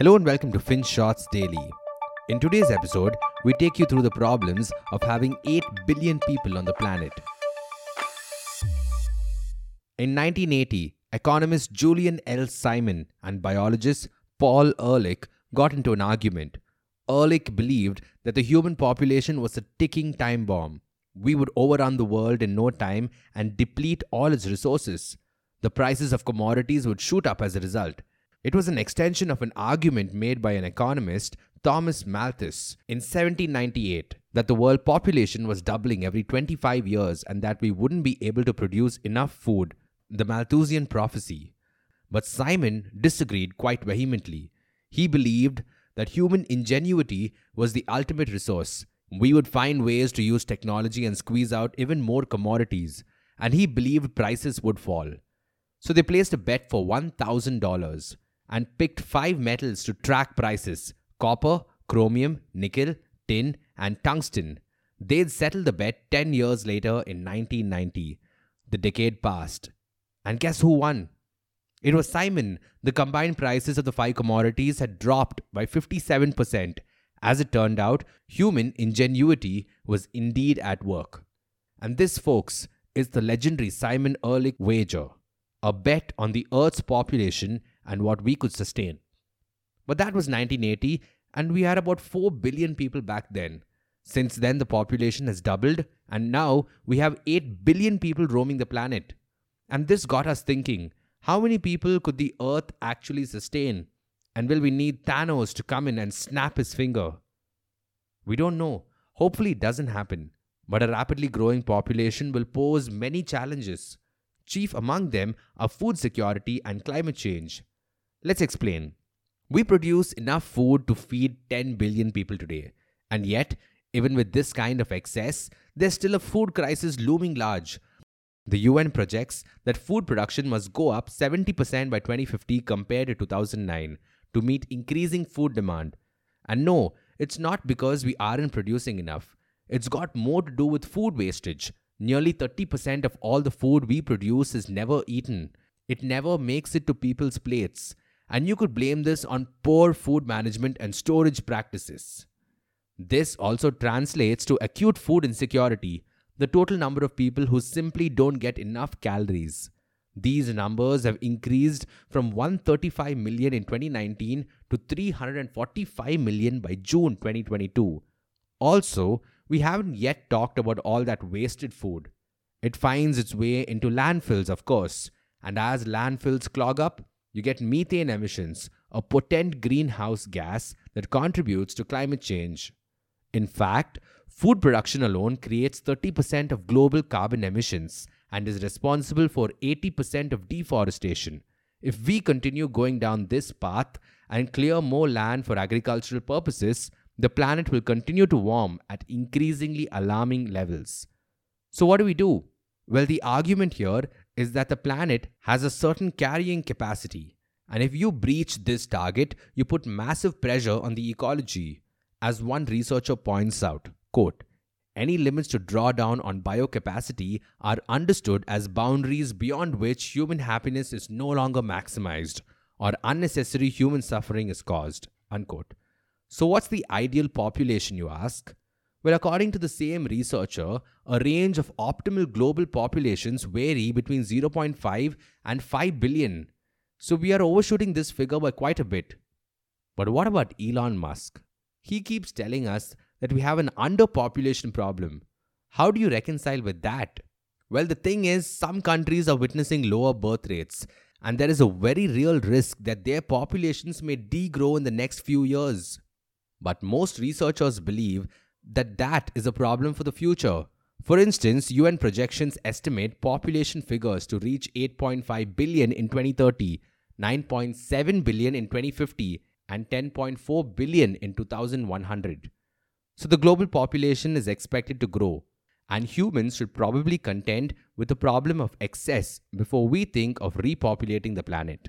Hello and welcome to FinShots Daily. In today's episode, we take you through the problems of having 8 billion people on the planet. In 1980, economist Julian L. Simon and biologist Paul Ehrlich got into an argument. Ehrlich believed that the human population was a ticking time bomb. We would overrun the world in no time and deplete all its resources. The prices of commodities would shoot up as a result. It was an extension of an argument made by an economist, Thomas Malthus, in 1798 that the world population was doubling every 25 years and that we wouldn't be able to produce enough food, the Malthusian prophecy. But Simon disagreed quite vehemently. He believed that human ingenuity was the ultimate resource. We would find ways to use technology and squeeze out even more commodities, and he believed prices would fall. So they placed a bet for $1,000 and picked five metals to track prices copper, chromium, nickel, tin, and tungsten. They'd settle the bet 10 years later in 1990. The decade passed. And guess who won? It was Simon. The combined prices of the five commodities had dropped by 57%. As it turned out, human ingenuity was indeed at work. And this, folks, is the legendary Simon Ehrlich wager a bet on the Earth's population and what we could sustain. But that was 1980, and we had about 4 billion people back then. Since then, the population has doubled, and now we have 8 billion people roaming the planet. And this got us thinking how many people could the Earth actually sustain? And will we need Thanos to come in and snap his finger? We don't know. Hopefully, it doesn't happen. But a rapidly growing population will pose many challenges. Chief among them are food security and climate change. Let's explain. We produce enough food to feed 10 billion people today. And yet, even with this kind of excess, there's still a food crisis looming large. The UN projects that food production must go up 70% by 2050 compared to 2009 to meet increasing food demand. And no, it's not because we aren't producing enough. It's got more to do with food wastage, Nearly 30% of all the food we produce is never eaten. It never makes it to people's plates. And you could blame this on poor food management and storage practices. This also translates to acute food insecurity, the total number of people who simply don't get enough calories. These numbers have increased from 135 million in 2019 to 345 million by June 2022. Also, we haven't yet talked about all that wasted food. It finds its way into landfills, of course, and as landfills clog up, you get methane emissions, a potent greenhouse gas that contributes to climate change. In fact, food production alone creates 30% of global carbon emissions and is responsible for 80% of deforestation. If we continue going down this path and clear more land for agricultural purposes, the planet will continue to warm at increasingly alarming levels. So, what do we do? Well, the argument here is that the planet has a certain carrying capacity, and if you breach this target, you put massive pressure on the ecology. As one researcher points out, quote, any limits to draw down on biocapacity are understood as boundaries beyond which human happiness is no longer maximized or unnecessary human suffering is caused. Unquote. So, what's the ideal population, you ask? Well, according to the same researcher, a range of optimal global populations vary between 0.5 and 5 billion. So, we are overshooting this figure by quite a bit. But what about Elon Musk? He keeps telling us that we have an underpopulation problem. How do you reconcile with that? Well, the thing is, some countries are witnessing lower birth rates, and there is a very real risk that their populations may degrow in the next few years. But most researchers believe that that is a problem for the future. For instance, UN projections estimate population figures to reach 8.5 billion in 2030, 9.7 billion in 2050, and 10.4 billion in 2100. So the global population is expected to grow, and humans should probably contend with the problem of excess before we think of repopulating the planet.